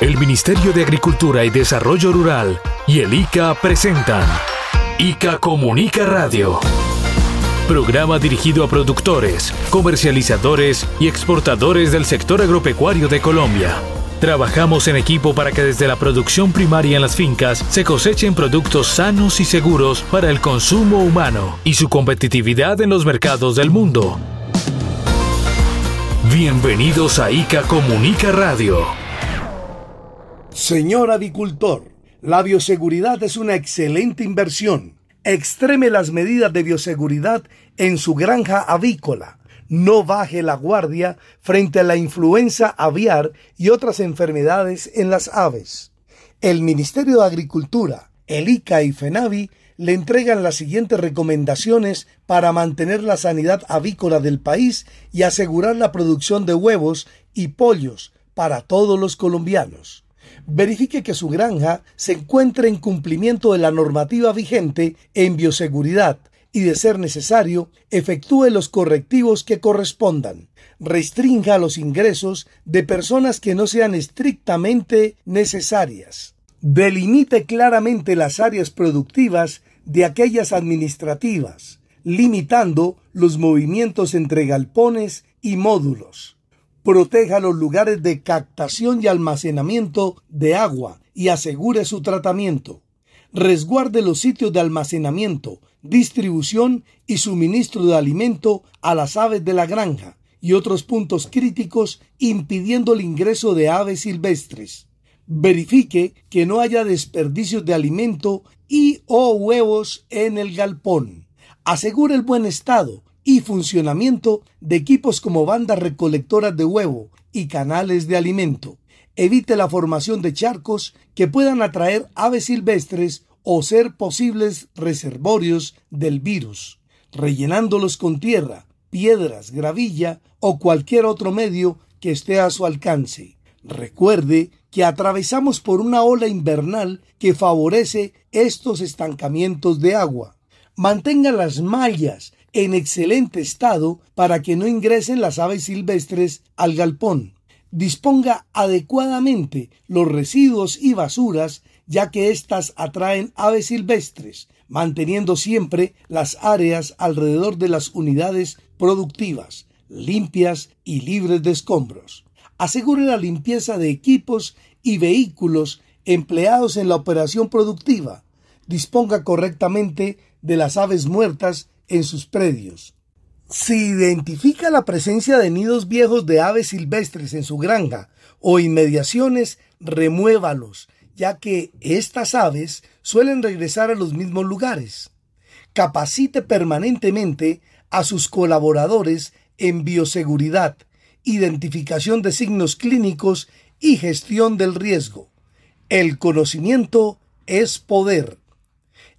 El Ministerio de Agricultura y Desarrollo Rural y el ICA presentan ICA Comunica Radio. Programa dirigido a productores, comercializadores y exportadores del sector agropecuario de Colombia. Trabajamos en equipo para que desde la producción primaria en las fincas se cosechen productos sanos y seguros para el consumo humano y su competitividad en los mercados del mundo. Bienvenidos a ICA Comunica Radio. Señor agricultor, la bioseguridad es una excelente inversión. Extreme las medidas de bioseguridad en su granja avícola no baje la guardia frente a la influenza aviar y otras enfermedades en las aves. El Ministerio de Agricultura, el ICA y FENAVI le entregan las siguientes recomendaciones para mantener la sanidad avícola del país y asegurar la producción de huevos y pollos para todos los colombianos. Verifique que su granja se encuentre en cumplimiento de la normativa vigente en bioseguridad, y, de ser necesario, efectúe los correctivos que correspondan. Restrinja los ingresos de personas que no sean estrictamente necesarias. Delimite claramente las áreas productivas de aquellas administrativas, limitando los movimientos entre galpones y módulos. Proteja los lugares de captación y almacenamiento de agua y asegure su tratamiento. Resguarde los sitios de almacenamiento, distribución y suministro de alimento a las aves de la granja y otros puntos críticos impidiendo el ingreso de aves silvestres. Verifique que no haya desperdicios de alimento y o huevos en el galpón. Asegure el buen estado y funcionamiento de equipos como bandas recolectoras de huevo y canales de alimento. Evite la formación de charcos que puedan atraer aves silvestres o ser posibles reservorios del virus, rellenándolos con tierra, piedras, gravilla o cualquier otro medio que esté a su alcance. Recuerde que atravesamos por una ola invernal que favorece estos estancamientos de agua. Mantenga las mallas en excelente estado para que no ingresen las aves silvestres al galpón. Disponga adecuadamente los residuos y basuras ya que éstas atraen aves silvestres, manteniendo siempre las áreas alrededor de las unidades productivas, limpias y libres de escombros. Asegure la limpieza de equipos y vehículos empleados en la operación productiva. Disponga correctamente de las aves muertas en sus predios. Si identifica la presencia de nidos viejos de aves silvestres en su granja o inmediaciones, remuévalos ya que estas aves suelen regresar a los mismos lugares. Capacite permanentemente a sus colaboradores en bioseguridad, identificación de signos clínicos y gestión del riesgo. El conocimiento es poder.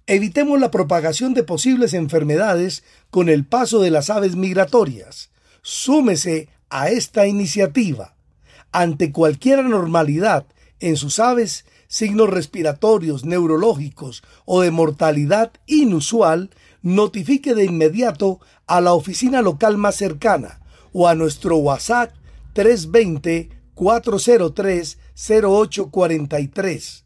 Evitemos la propagación de posibles enfermedades con el paso de las aves migratorias. Súmese a esta iniciativa. Ante cualquier anormalidad en sus aves, signos respiratorios, neurológicos o de mortalidad inusual, notifique de inmediato a la oficina local más cercana o a nuestro WhatsApp 320 403 0843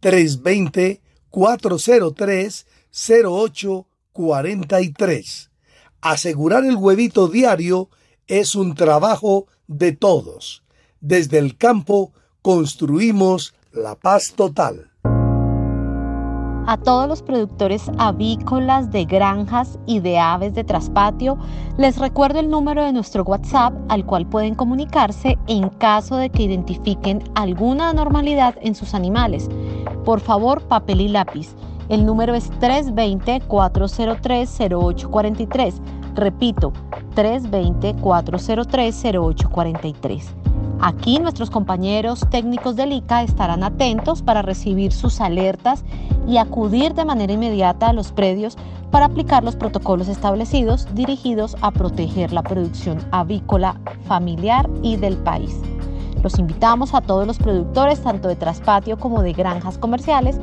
320 403 0843 Asegurar el huevito diario es un trabajo de todos. Desde el campo construimos la paz total. A todos los productores avícolas de granjas y de aves de traspatio, les recuerdo el número de nuestro WhatsApp al cual pueden comunicarse en caso de que identifiquen alguna anormalidad en sus animales. Por favor, papel y lápiz. El número es 320-403-0843. Repito, 320-403-0843. Aquí nuestros compañeros técnicos del ICA estarán atentos para recibir sus alertas y acudir de manera inmediata a los predios para aplicar los protocolos establecidos dirigidos a proteger la producción avícola familiar y del país. Los invitamos a todos los productores, tanto de traspatio como de granjas comerciales,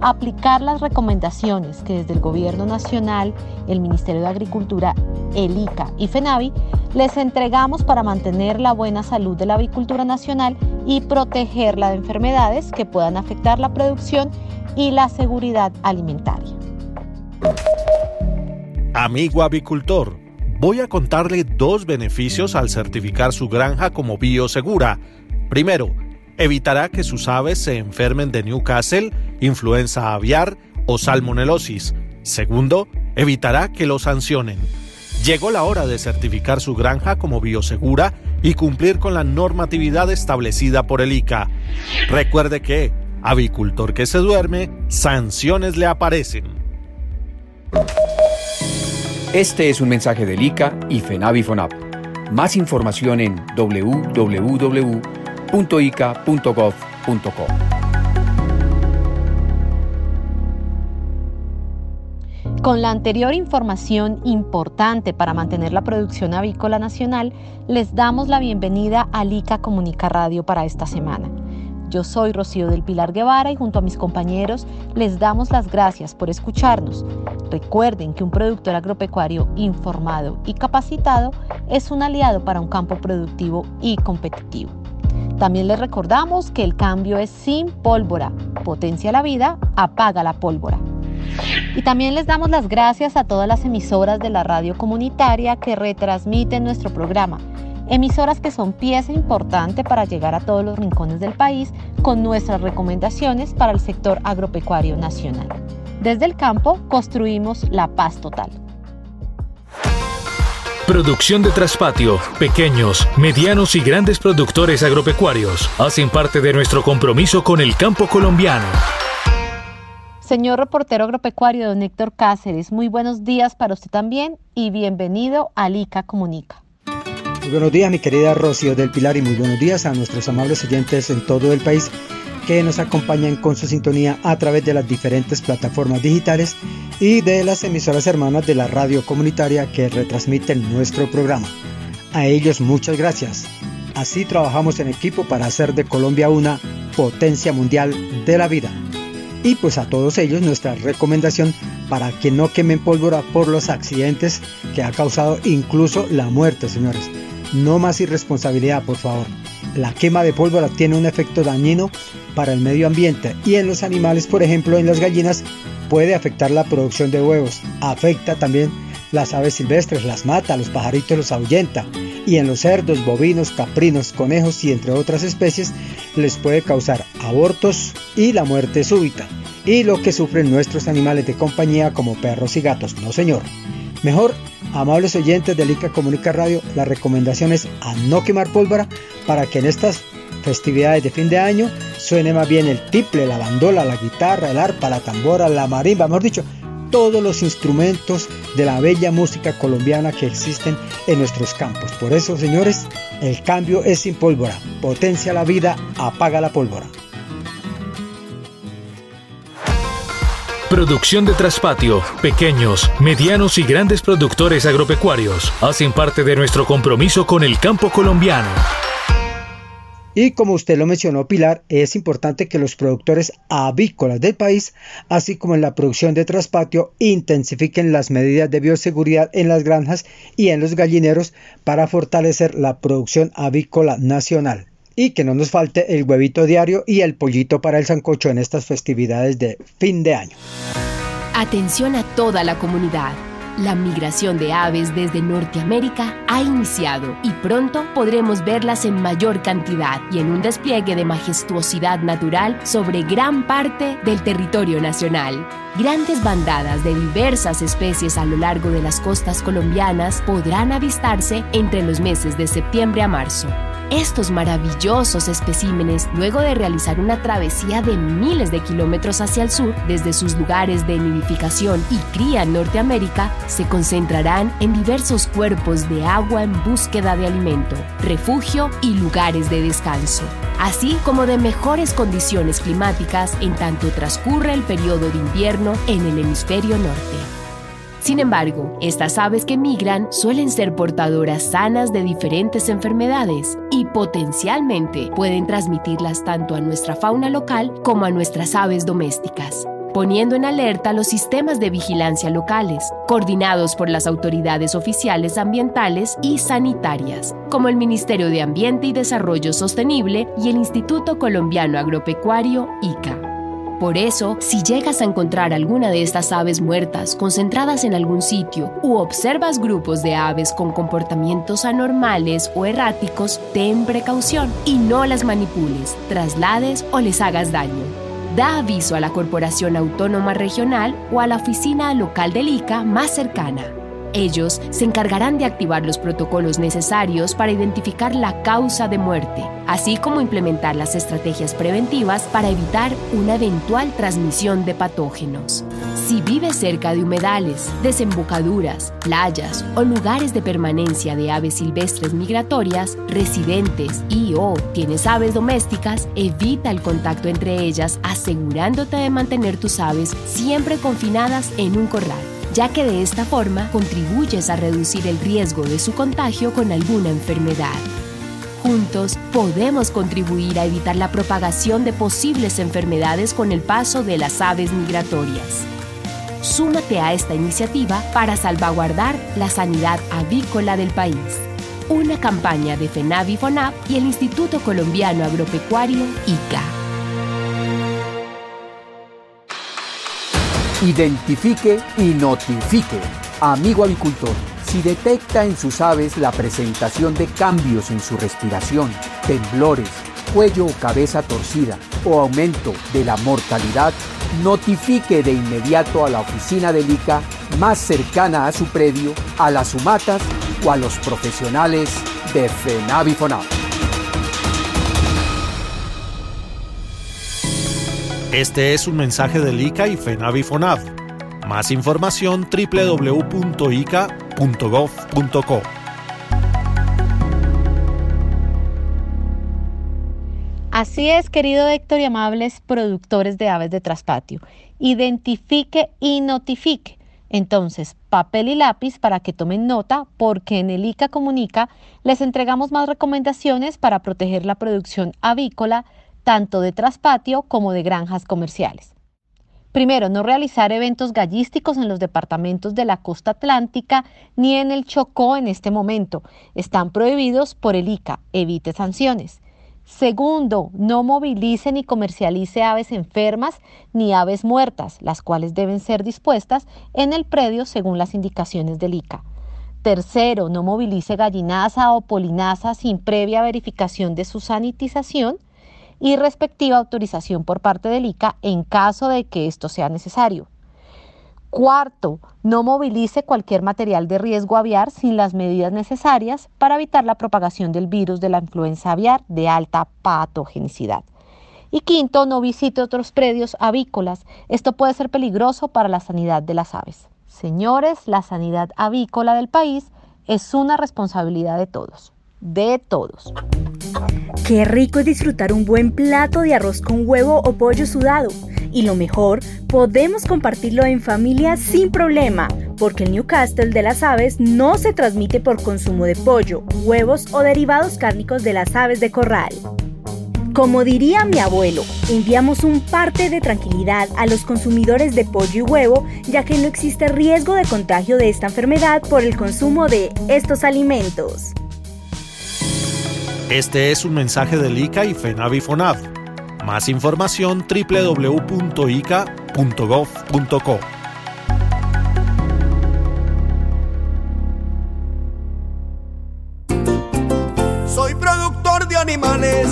a aplicar las recomendaciones que desde el Gobierno Nacional, el Ministerio de Agricultura, el ICA y FENAVI les entregamos para mantener la buena salud de la avicultura nacional y protegerla de enfermedades que puedan afectar la producción y la seguridad alimentaria. Amigo avicultor, voy a contarle dos beneficios al certificar su granja como biosegura. Primero, evitará que sus aves se enfermen de Newcastle, influenza aviar o salmonelosis. Segundo, evitará que lo sancionen. Llegó la hora de certificar su granja como biosegura y cumplir con la normatividad establecida por el ICA. Recuerde que, avicultor que se duerme, sanciones le aparecen. Este es un mensaje del ICA y FENAVIFONAP. Más información en www.ica.gov.co. Con la anterior información importante para mantener la producción avícola nacional, les damos la bienvenida a ICA Comunica Radio para esta semana. Yo soy Rocío del Pilar Guevara y junto a mis compañeros les damos las gracias por escucharnos. Recuerden que un productor agropecuario informado y capacitado es un aliado para un campo productivo y competitivo. También les recordamos que el cambio es sin pólvora. Potencia la vida, apaga la pólvora. Y también les damos las gracias a todas las emisoras de la radio comunitaria que retransmiten nuestro programa. Emisoras que son pieza importante para llegar a todos los rincones del país con nuestras recomendaciones para el sector agropecuario nacional. Desde el campo construimos la paz total. Producción de Traspatio, pequeños, medianos y grandes productores agropecuarios hacen parte de nuestro compromiso con el campo colombiano. Señor reportero agropecuario don Héctor Cáceres, muy buenos días para usted también y bienvenido a ICA Comunica. Muy buenos días, mi querida Rocío del Pilar, y muy buenos días a nuestros amables oyentes en todo el país que nos acompañan con su sintonía a través de las diferentes plataformas digitales y de las emisoras hermanas de la radio comunitaria que retransmiten nuestro programa. A ellos muchas gracias. Así trabajamos en equipo para hacer de Colombia una potencia mundial de la vida. Y pues a todos ellos nuestra recomendación para que no quemen pólvora por los accidentes que ha causado incluso la muerte, señores. No más irresponsabilidad, por favor. La quema de pólvora tiene un efecto dañino para el medio ambiente y en los animales, por ejemplo en las gallinas, puede afectar la producción de huevos. Afecta también las aves silvestres, las mata, los pajaritos los ahuyenta y en los cerdos, bovinos, caprinos, conejos y entre otras especies les puede causar abortos y la muerte súbita. Y lo que sufren nuestros animales de compañía como perros y gatos, no señor. Mejor, amables oyentes de Lica Comunica Radio, la recomendación es a no quemar pólvora para que en estas festividades de fin de año suene más bien el tiple, la bandola, la guitarra, el arpa, la tambora, la marimba, mejor dicho, todos los instrumentos de la bella música colombiana que existen en nuestros campos. Por eso, señores, el cambio es sin pólvora. Potencia la vida, apaga la pólvora. Producción de Traspatio, pequeños, medianos y grandes productores agropecuarios hacen parte de nuestro compromiso con el campo colombiano. Y como usted lo mencionó, Pilar, es importante que los productores avícolas del país, así como en la producción de traspatio, intensifiquen las medidas de bioseguridad en las granjas y en los gallineros para fortalecer la producción avícola nacional. Y que no nos falte el huevito diario y el pollito para el sancocho en estas festividades de fin de año. Atención a toda la comunidad. La migración de aves desde Norteamérica ha iniciado y pronto podremos verlas en mayor cantidad y en un despliegue de majestuosidad natural sobre gran parte del territorio nacional. Grandes bandadas de diversas especies a lo largo de las costas colombianas podrán avistarse entre los meses de septiembre a marzo. Estos maravillosos especímenes, luego de realizar una travesía de miles de kilómetros hacia el sur, desde sus lugares de nidificación y cría en Norteamérica, se concentrarán en diversos cuerpos de agua en búsqueda de alimento, refugio y lugares de descanso, así como de mejores condiciones climáticas en tanto transcurre el periodo de invierno en el hemisferio norte. Sin embargo, estas aves que migran suelen ser portadoras sanas de diferentes enfermedades y potencialmente pueden transmitirlas tanto a nuestra fauna local como a nuestras aves domésticas poniendo en alerta los sistemas de vigilancia locales, coordinados por las autoridades oficiales ambientales y sanitarias, como el Ministerio de Ambiente y Desarrollo Sostenible y el Instituto Colombiano Agropecuario ICA. Por eso, si llegas a encontrar alguna de estas aves muertas concentradas en algún sitio u observas grupos de aves con comportamientos anormales o erráticos, ten precaución y no las manipules, traslades o les hagas daño da aviso a la Corporación Autónoma Regional o a la oficina local del ICA más cercana. Ellos se encargarán de activar los protocolos necesarios para identificar la causa de muerte, así como implementar las estrategias preventivas para evitar una eventual transmisión de patógenos. Si vives cerca de humedales, desembocaduras, playas o lugares de permanencia de aves silvestres migratorias, residentes y o tienes aves domésticas, evita el contacto entre ellas asegurándote de mantener tus aves siempre confinadas en un corral ya que de esta forma contribuyes a reducir el riesgo de su contagio con alguna enfermedad. Juntos podemos contribuir a evitar la propagación de posibles enfermedades con el paso de las aves migratorias. Súmate a esta iniciativa para salvaguardar la sanidad avícola del país. Una campaña de FENAVI FONAP y el Instituto Colombiano Agropecuario ICA. Identifique y notifique. Amigo avicultor, si detecta en sus aves la presentación de cambios en su respiración, temblores, cuello o cabeza torcida o aumento de la mortalidad, notifique de inmediato a la oficina del ICA más cercana a su predio, a las sumatas o a los profesionales de FENAVIFONAV. Este es un mensaje del ICA y FENAVIFONAV. Más información www.ica.gov.co. Así es, querido Héctor y amables productores de aves de traspatio. Identifique y notifique. Entonces, papel y lápiz para que tomen nota, porque en el ICA Comunica les entregamos más recomendaciones para proteger la producción avícola tanto de traspatio como de granjas comerciales. Primero, no realizar eventos gallísticos en los departamentos de la costa atlántica ni en el Chocó en este momento. Están prohibidos por el ICA. Evite sanciones. Segundo, no movilice ni comercialice aves enfermas ni aves muertas, las cuales deben ser dispuestas en el predio según las indicaciones del ICA. Tercero, no movilice gallinaza o polinaza sin previa verificación de su sanitización y respectiva autorización por parte del ICA en caso de que esto sea necesario. Cuarto, no movilice cualquier material de riesgo aviar sin las medidas necesarias para evitar la propagación del virus de la influenza aviar de alta patogenicidad. Y quinto, no visite otros predios avícolas. Esto puede ser peligroso para la sanidad de las aves. Señores, la sanidad avícola del país es una responsabilidad de todos de todos. Qué rico es disfrutar un buen plato de arroz con huevo o pollo sudado. Y lo mejor, podemos compartirlo en familia sin problema, porque el Newcastle de las aves no se transmite por consumo de pollo, huevos o derivados cárnicos de las aves de corral. Como diría mi abuelo, enviamos un parte de tranquilidad a los consumidores de pollo y huevo, ya que no existe riesgo de contagio de esta enfermedad por el consumo de estos alimentos. Este es un mensaje del ICA y FENAVIFONAV. Más información www.ica.gov.co. Soy productor de animales,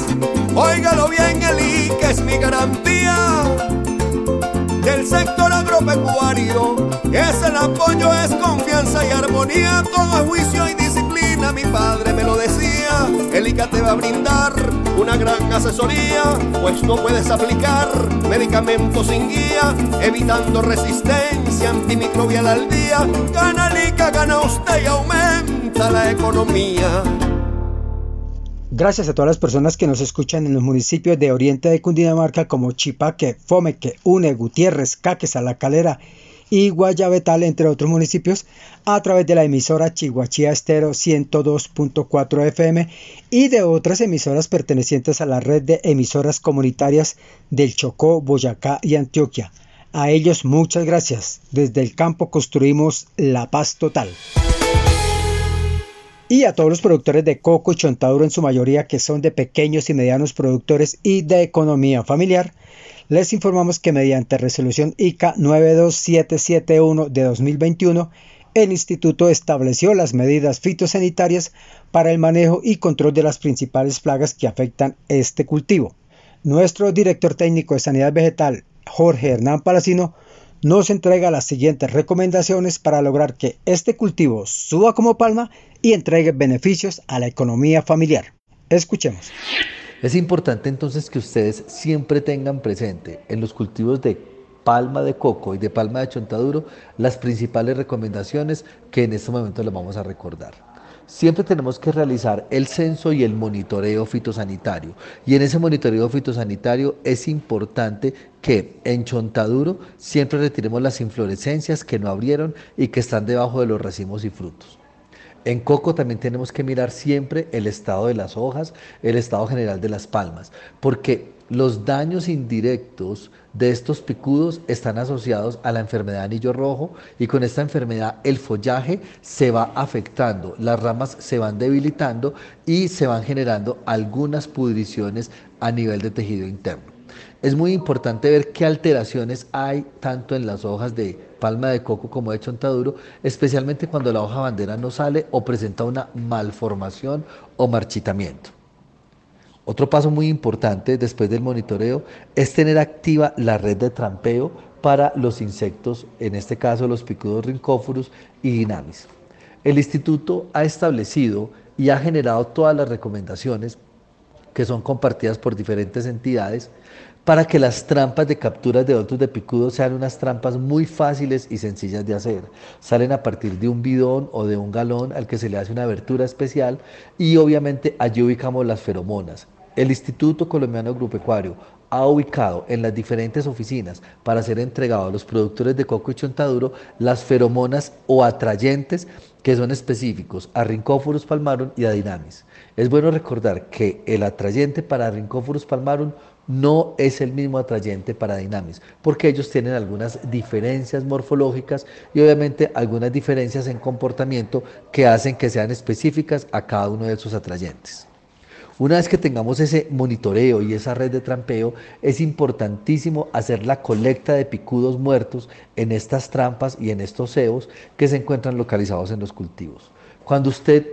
óigalo bien, el ICA es mi garantía. Del sector agropecuario, es el apoyo, es confianza y armonía, todo juicio y mi padre me lo decía. El ICA te va a brindar una gran asesoría, pues no puedes aplicar medicamentos sin guía, evitando resistencia antimicrobial al día. Gana el ICA, gana usted y aumenta la economía. Gracias a todas las personas que nos escuchan en los municipios de Oriente de Cundinamarca como Chipaque, Fomeque, Une, Gutiérrez, Caques, La Calera y Guayabetal, entre otros municipios, a través de la emisora Chihuachía Estero 102.4 FM y de otras emisoras pertenecientes a la red de emisoras comunitarias del Chocó, Boyacá y Antioquia. A ellos muchas gracias. Desde el campo construimos la paz total. Y a todos los productores de coco y chontaduro en su mayoría que son de pequeños y medianos productores y de economía familiar, les informamos que mediante resolución ICA 92771 de 2021, el instituto estableció las medidas fitosanitarias para el manejo y control de las principales plagas que afectan este cultivo. Nuestro director técnico de sanidad vegetal, Jorge Hernán Palacino, nos entrega las siguientes recomendaciones para lograr que este cultivo suba como palma y entregue beneficios a la economía familiar. Escuchemos. Es importante entonces que ustedes siempre tengan presente en los cultivos de palma de coco y de palma de chontaduro las principales recomendaciones que en este momento les vamos a recordar. Siempre tenemos que realizar el censo y el monitoreo fitosanitario. Y en ese monitoreo fitosanitario es importante que en chontaduro siempre retiremos las inflorescencias que no abrieron y que están debajo de los racimos y frutos. En coco también tenemos que mirar siempre el estado de las hojas, el estado general de las palmas, porque los daños indirectos de estos picudos están asociados a la enfermedad de anillo rojo y con esta enfermedad el follaje se va afectando, las ramas se van debilitando y se van generando algunas pudriciones a nivel de tejido interno. Es muy importante ver qué alteraciones hay tanto en las hojas de palma de coco como de chontaduro, especialmente cuando la hoja bandera no sale o presenta una malformación o marchitamiento. Otro paso muy importante después del monitoreo es tener activa la red de trampeo para los insectos, en este caso los picudos rincóforos y dinamis. El instituto ha establecido y ha generado todas las recomendaciones que son compartidas por diferentes entidades para que las trampas de capturas de otros de picudos sean unas trampas muy fáciles y sencillas de hacer. Salen a partir de un bidón o de un galón al que se le hace una abertura especial y obviamente allí ubicamos las feromonas. El Instituto Colombiano Agropecuario ha ubicado en las diferentes oficinas para ser entregado a los productores de coco y chontaduro las feromonas o atrayentes que son específicos a Rincophorus palmarum y a Dynamis. Es bueno recordar que el atrayente para Rincophorus palmarum no es el mismo atrayente para Dynamis, porque ellos tienen algunas diferencias morfológicas y obviamente algunas diferencias en comportamiento que hacen que sean específicas a cada uno de sus atrayentes. Una vez que tengamos ese monitoreo y esa red de trampeo, es importantísimo hacer la colecta de picudos muertos en estas trampas y en estos cebos que se encuentran localizados en los cultivos. Cuando usted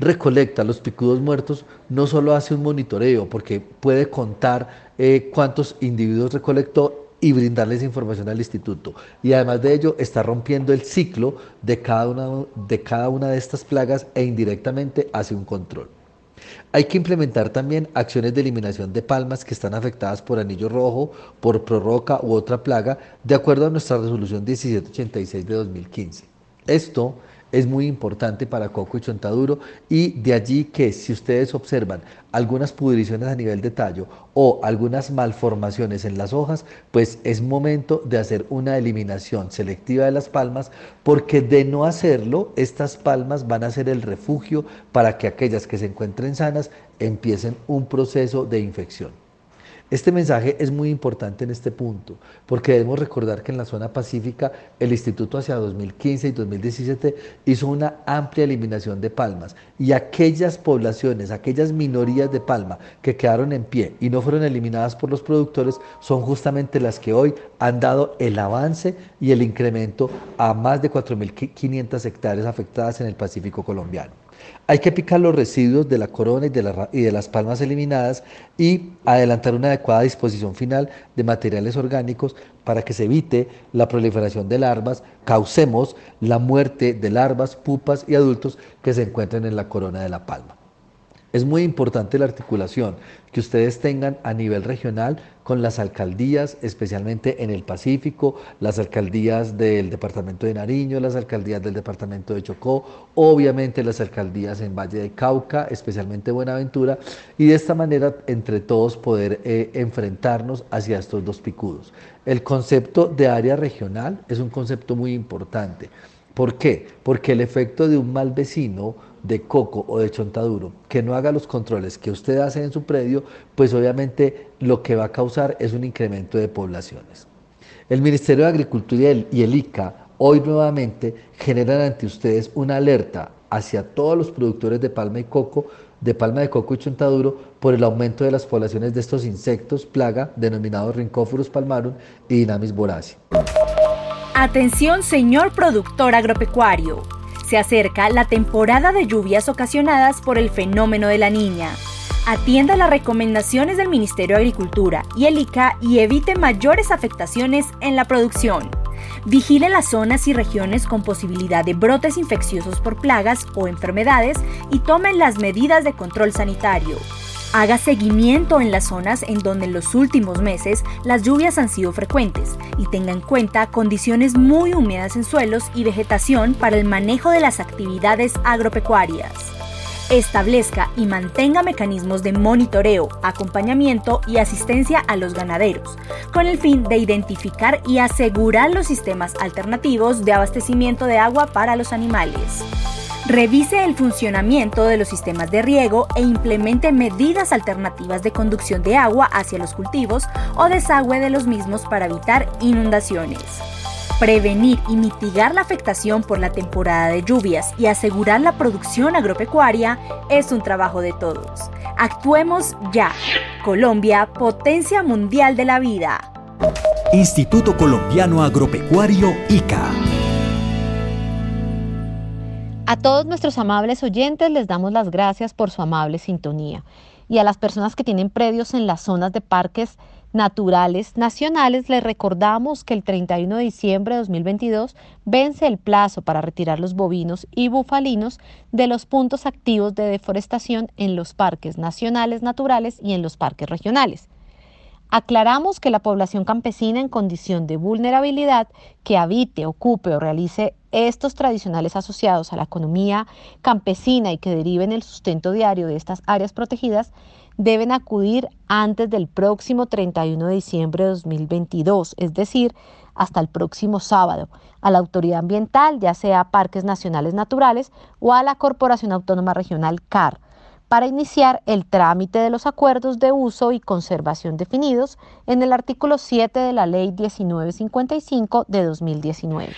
recolecta los picudos muertos, no solo hace un monitoreo, porque puede contar eh, cuántos individuos recolectó y brindarles información al instituto. Y además de ello, está rompiendo el ciclo de cada una de, cada una de estas plagas e indirectamente hace un control. Hay que implementar también acciones de eliminación de palmas que están afectadas por anillo rojo, por prorroca u otra plaga, de acuerdo a nuestra resolución 1786 de 2015. Esto es muy importante para coco y chontaduro y de allí que si ustedes observan algunas pudriciones a nivel de tallo o algunas malformaciones en las hojas, pues es momento de hacer una eliminación selectiva de las palmas porque de no hacerlo, estas palmas van a ser el refugio para que aquellas que se encuentren sanas empiecen un proceso de infección. Este mensaje es muy importante en este punto, porque debemos recordar que en la zona pacífica el instituto hacia 2015 y 2017 hizo una amplia eliminación de palmas y aquellas poblaciones, aquellas minorías de palma que quedaron en pie y no fueron eliminadas por los productores son justamente las que hoy han dado el avance y el incremento a más de 4.500 hectáreas afectadas en el Pacífico colombiano. Hay que picar los residuos de la corona y de, las palmas eliminadas y adelantar una adecuada disposición final de materiales orgánicos para que se evite la proliferación de larvas, causemos la muerte de larvas, pupas y adultos que se encuentren en la corona de la palma. Es muy importante la articulación que ustedes tengan a nivel regional con las alcaldías, especialmente en el Pacífico, las alcaldías del departamento de Nariño, las alcaldías del departamento de Chocó, obviamente las alcaldías en Valle de Cauca, especialmente Buenaventura, y de esta manera entre todos poder eh, enfrentarnos hacia estos dos picudos. El concepto de área regional es un concepto muy importante. ¿Por qué? Porque el efecto de un mal vecino de coco o de chontaduro que no haga los controles que usted hace en su predio, pues obviamente lo que va a causar es un incremento de poblaciones. El Ministerio de Agricultura y el ICA hoy nuevamente generan ante ustedes una alerta hacia todos los productores de palma y coco, de palma de coco y chontaduro por el aumento de las poblaciones de estos insectos plaga denominados Rhynchophorus palmarum y Dynamis voracis. Atención señor productor agropecuario. Se acerca la temporada de lluvias ocasionadas por el fenómeno de la niña. Atienda las recomendaciones del Ministerio de Agricultura y el ICA y evite mayores afectaciones en la producción. Vigile las zonas y regiones con posibilidad de brotes infecciosos por plagas o enfermedades y tomen las medidas de control sanitario. Haga seguimiento en las zonas en donde en los últimos meses las lluvias han sido frecuentes y tenga en cuenta condiciones muy húmedas en suelos y vegetación para el manejo de las actividades agropecuarias. Establezca y mantenga mecanismos de monitoreo, acompañamiento y asistencia a los ganaderos, con el fin de identificar y asegurar los sistemas alternativos de abastecimiento de agua para los animales. Revise el funcionamiento de los sistemas de riego e implemente medidas alternativas de conducción de agua hacia los cultivos o desagüe de los mismos para evitar inundaciones. Prevenir y mitigar la afectación por la temporada de lluvias y asegurar la producción agropecuaria es un trabajo de todos. Actuemos ya. Colombia, potencia mundial de la vida. Instituto Colombiano Agropecuario ICA. A todos nuestros amables oyentes les damos las gracias por su amable sintonía y a las personas que tienen predios en las zonas de parques naturales nacionales les recordamos que el 31 de diciembre de 2022 vence el plazo para retirar los bovinos y bufalinos de los puntos activos de deforestación en los parques nacionales naturales y en los parques regionales. Aclaramos que la población campesina en condición de vulnerabilidad que habite, ocupe o realice estos tradicionales asociados a la economía campesina y que deriven el sustento diario de estas áreas protegidas deben acudir antes del próximo 31 de diciembre de 2022, es decir, hasta el próximo sábado, a la autoridad ambiental, ya sea Parques Nacionales Naturales o a la Corporación Autónoma Regional CAR para iniciar el trámite de los acuerdos de uso y conservación definidos en el artículo 7 de la Ley 1955 de 2019.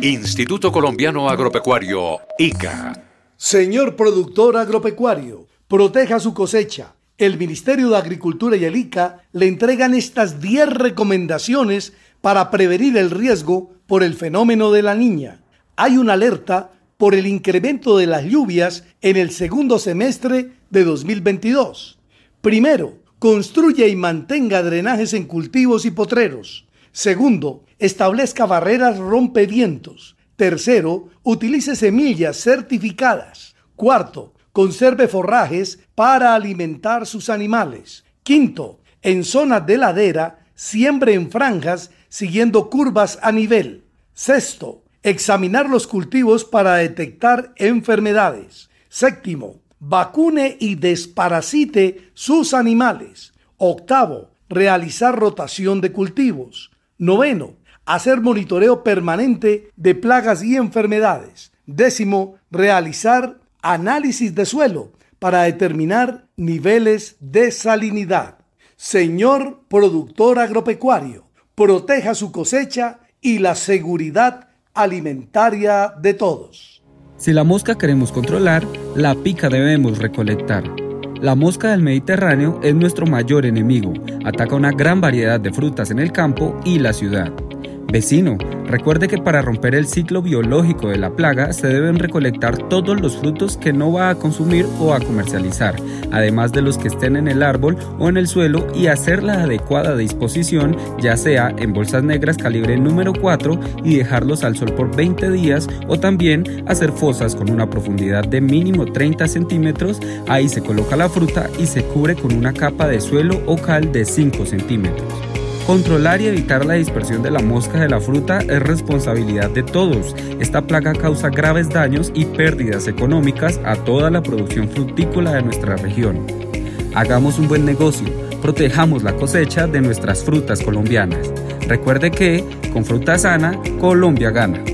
Instituto Colombiano Agropecuario, ICA. Señor productor agropecuario, proteja su cosecha. El Ministerio de Agricultura y el ICA le entregan estas 10 recomendaciones para prevenir el riesgo por el fenómeno de la niña. Hay una alerta por el incremento de las lluvias en el segundo semestre de 2022. Primero, construye y mantenga drenajes en cultivos y potreros. Segundo, establezca barreras rompevientos. Tercero, utilice semillas certificadas. Cuarto, conserve forrajes para alimentar sus animales. Quinto, en zonas de ladera, siembre en franjas siguiendo curvas a nivel. Sexto, Examinar los cultivos para detectar enfermedades. Séptimo, vacune y desparasite sus animales. Octavo, realizar rotación de cultivos. Noveno, hacer monitoreo permanente de plagas y enfermedades. Décimo, realizar análisis de suelo para determinar niveles de salinidad. Señor productor agropecuario, proteja su cosecha y la seguridad alimentaria de todos. Si la mosca queremos controlar, la pica debemos recolectar. La mosca del Mediterráneo es nuestro mayor enemigo. Ataca una gran variedad de frutas en el campo y la ciudad. Vecino, recuerde que para romper el ciclo biológico de la plaga se deben recolectar todos los frutos que no va a consumir o a comercializar, además de los que estén en el árbol o en el suelo y hacer la adecuada disposición, ya sea en bolsas negras calibre número 4 y dejarlos al sol por 20 días o también hacer fosas con una profundidad de mínimo 30 centímetros, ahí se coloca la fruta y se cubre con una capa de suelo o cal de 5 centímetros. Controlar y evitar la dispersión de la mosca de la fruta es responsabilidad de todos. Esta plaga causa graves daños y pérdidas económicas a toda la producción frutícola de nuestra región. Hagamos un buen negocio, protejamos la cosecha de nuestras frutas colombianas. Recuerde que, con fruta sana, Colombia gana.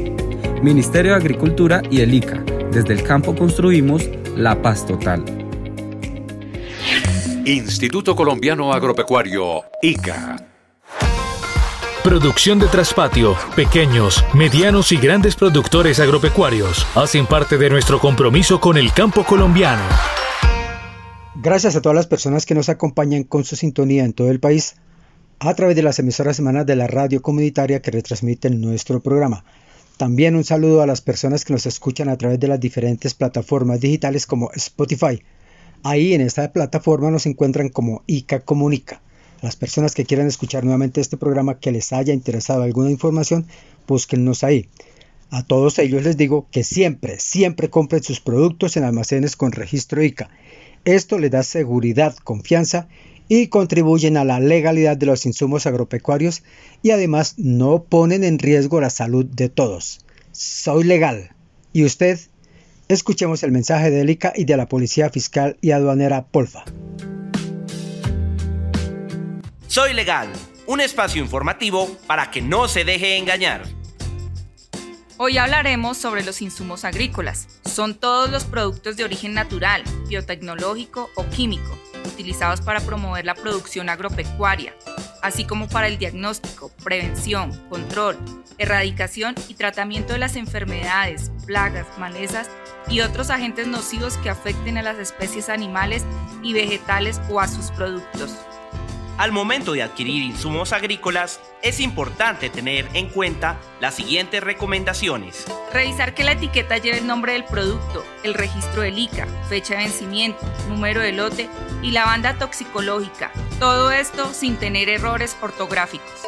Ministerio de Agricultura y el ICA. Desde el campo construimos la paz total. Instituto Colombiano Agropecuario, ICA. Producción de traspatio. Pequeños, medianos y grandes productores agropecuarios hacen parte de nuestro compromiso con el campo colombiano. Gracias a todas las personas que nos acompañan con su sintonía en todo el país a través de las emisoras semanas de la radio comunitaria que retransmiten nuestro programa. También un saludo a las personas que nos escuchan a través de las diferentes plataformas digitales como Spotify. Ahí en esta plataforma nos encuentran como ICA Comunica. Las personas que quieran escuchar nuevamente este programa que les haya interesado alguna información, búsquennos ahí. A todos ellos les digo que siempre, siempre compren sus productos en almacenes con registro ICA. Esto les da seguridad, confianza y contribuyen a la legalidad de los insumos agropecuarios y además no ponen en riesgo la salud de todos. Soy legal. ¿Y usted? Escuchemos el mensaje de ICA y de la Policía Fiscal y Aduanera Polfa. Soy Legal, un espacio informativo para que no se deje engañar. Hoy hablaremos sobre los insumos agrícolas. Son todos los productos de origen natural, biotecnológico o químico, utilizados para promover la producción agropecuaria, así como para el diagnóstico, prevención, control, erradicación y tratamiento de las enfermedades, plagas, malezas y otros agentes nocivos que afecten a las especies animales y vegetales o a sus productos. Al momento de adquirir insumos agrícolas, es importante tener en cuenta las siguientes recomendaciones. Revisar que la etiqueta lleve el nombre del producto, el registro del ICA, fecha de vencimiento, número de lote y la banda toxicológica. Todo esto sin tener errores ortográficos.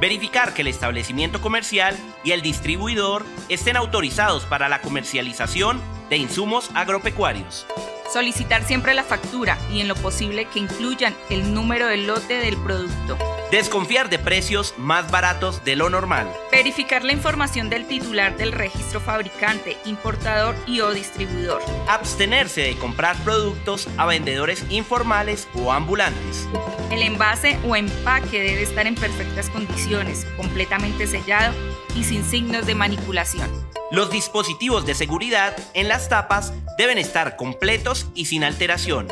Verificar que el establecimiento comercial y el distribuidor estén autorizados para la comercialización de insumos agropecuarios. Solicitar siempre la factura y en lo posible que incluyan el número del lote del producto. Desconfiar de precios más baratos de lo normal. Verificar la información del titular del registro fabricante, importador y o distribuidor. Abstenerse de comprar productos a vendedores informales o ambulantes. El envase o empaque debe estar en perfectas condiciones, completamente sellado y sin signos de manipulación. Los dispositivos de seguridad en las tapas deben estar completos y sin alteración.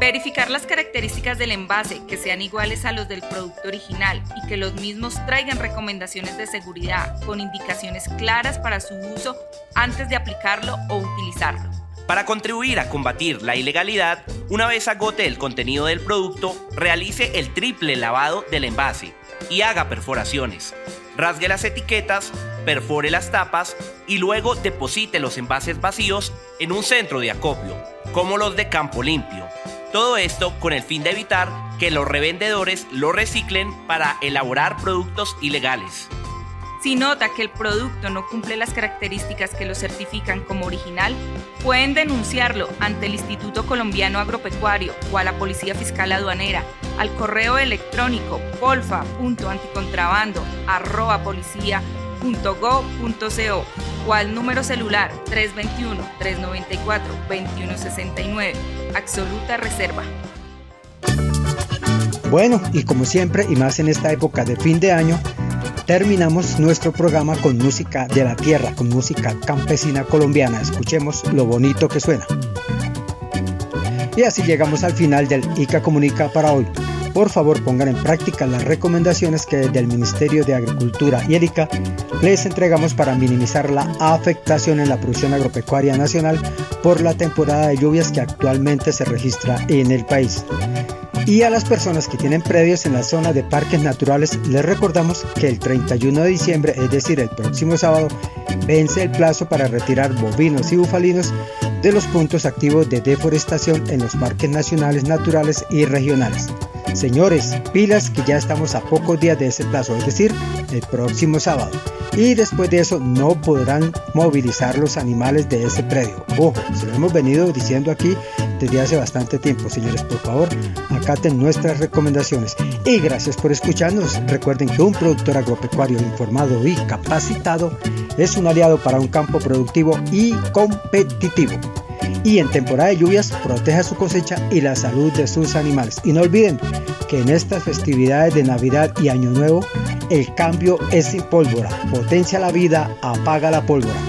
Verificar las características del envase que sean iguales a los del producto original y que los mismos traigan recomendaciones de seguridad con indicaciones claras para su uso antes de aplicarlo o utilizarlo. Para contribuir a combatir la ilegalidad, una vez agote el contenido del producto, realice el triple lavado del envase y haga perforaciones. Rasgue las etiquetas, perfore las tapas y luego deposite los envases vacíos en un centro de acopio, como los de Campo Limpio. Todo esto con el fin de evitar que los revendedores lo reciclen para elaborar productos ilegales. Si nota que el producto no cumple las características que lo certifican como original, pueden denunciarlo ante el Instituto Colombiano Agropecuario o a la Policía Fiscal Aduanera al correo electrónico polfa.anticontrabando@policia.go.co o al número celular 321-394-2169. Absoluta reserva. Bueno, y como siempre, y más en esta época de fin de año, terminamos nuestro programa con música de la tierra, con música campesina colombiana. Escuchemos lo bonito que suena. Y así llegamos al final del ICA Comunica para hoy. Por favor pongan en práctica las recomendaciones que desde el Ministerio de Agricultura y el ICA les entregamos para minimizar la afectación en la producción agropecuaria nacional por la temporada de lluvias que actualmente se registra en el país. Y a las personas que tienen predios en la zona de parques naturales, les recordamos que el 31 de diciembre, es decir, el próximo sábado, vence el plazo para retirar bovinos y bufalinos de los puntos activos de deforestación en los parques nacionales, naturales y regionales. Señores, pilas que ya estamos a pocos días de ese plazo, es decir, el próximo sábado. Y después de eso no podrán movilizar los animales de ese predio. Ojo, se lo hemos venido diciendo aquí desde hace bastante tiempo. Señores, por favor, acaten nuestras recomendaciones. Y gracias por escucharnos. Recuerden que un productor agropecuario informado y capacitado es un aliado para un campo productivo y competitivo y en temporada de lluvias proteja su cosecha y la salud de sus animales. Y no olviden que en estas festividades de Navidad y Año Nuevo el cambio es sin pólvora, potencia la vida, apaga la pólvora.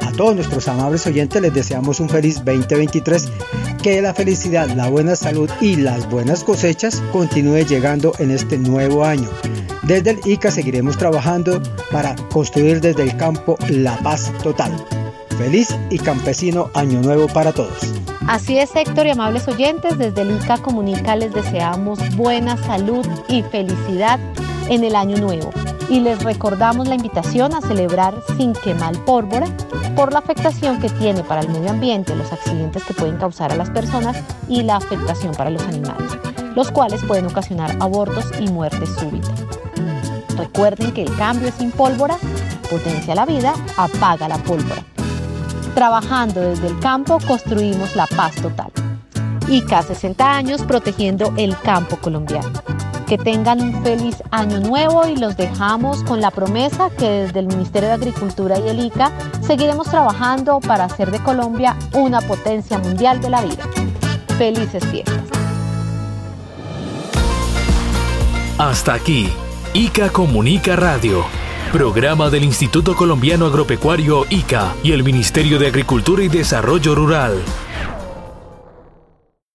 A todos nuestros amables oyentes les deseamos un feliz 2023, que la felicidad, la buena salud y las buenas cosechas continúe llegando en este nuevo año. Desde el ICA seguiremos trabajando para construir desde el campo la paz total. Feliz y campesino año nuevo para todos. Así es, Héctor y amables oyentes, desde el ICA Comunica les deseamos buena salud y felicidad en el año nuevo. Y les recordamos la invitación a celebrar sin quemar pólvora por la afectación que tiene para el medio ambiente, los accidentes que pueden causar a las personas y la afectación para los animales, los cuales pueden ocasionar abortos y muertes súbitas. Recuerden que el cambio es sin pólvora, potencia la vida, apaga la pólvora. Trabajando desde el campo construimos la paz total. ICA 60 años protegiendo el campo colombiano. Que tengan un feliz año nuevo y los dejamos con la promesa que desde el Ministerio de Agricultura y el ICA seguiremos trabajando para hacer de Colombia una potencia mundial de la vida. Felices fiestas. Hasta aquí, ICA Comunica Radio Programa del Instituto Colombiano Agropecuario ICA y el Ministerio de Agricultura y Desarrollo Rural.